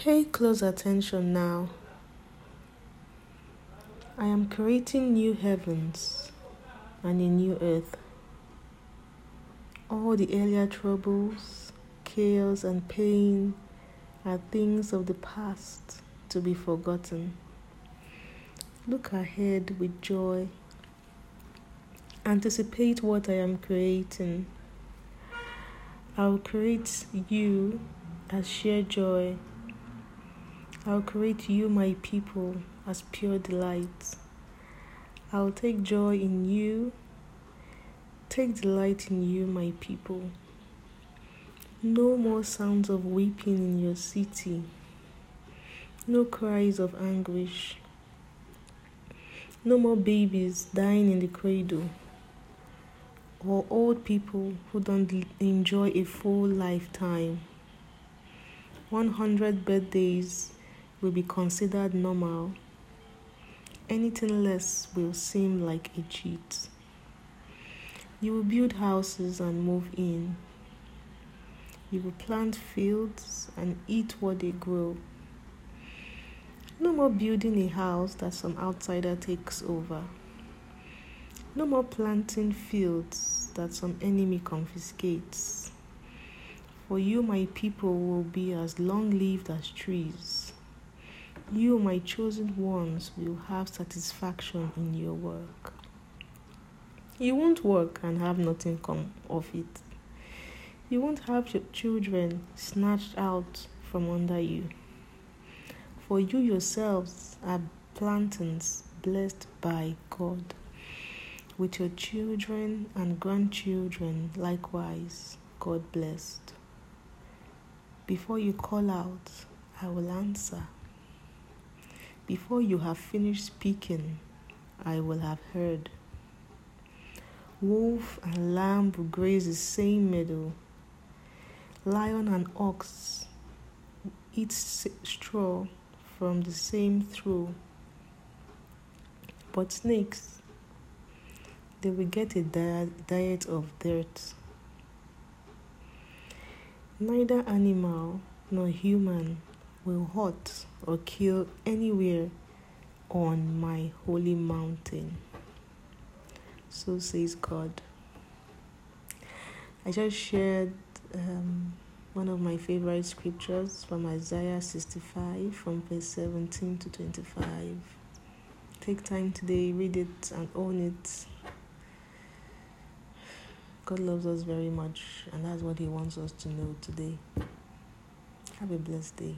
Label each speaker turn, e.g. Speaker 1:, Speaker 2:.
Speaker 1: Pay close attention now. I am creating new heavens and a new earth. All the earlier troubles, chaos, and pain are things of the past to be forgotten. Look ahead with joy. Anticipate what I am creating. I will create you as sheer joy. I will create you, my people, as pure delight. I will take joy in you, take delight in you, my people. No more sounds of weeping in your city, no cries of anguish, no more babies dying in the cradle, or old people who don't enjoy a full lifetime. 100 birthdays will be considered normal. Anything less will seem like a cheat. You will build houses and move in. You will plant fields and eat what they grow. No more building a house that some outsider takes over. No more planting fields that some enemy confiscates. For you, my people, will be as long lived as trees. You, my chosen ones, will have satisfaction in your work. You won't work and have nothing come of it. You won't have your children snatched out from under you. For you yourselves are plantings blessed by God, with your children and grandchildren likewise, God blessed. Before you call out, I will answer. Before you have finished speaking, I will have heard. Wolf and lamb will graze the same meadow. Lion and ox eat straw from the same trough. But snakes, they will get a diet of dirt. Neither animal nor human will hurt or kill anywhere on my holy mountain. So says God. I just shared um, one of my favorite scriptures from Isaiah 65, from verse 17 to 25. Take time today, read it and own it. God loves us very much, and that's what He wants us to know today. Have a blessed day.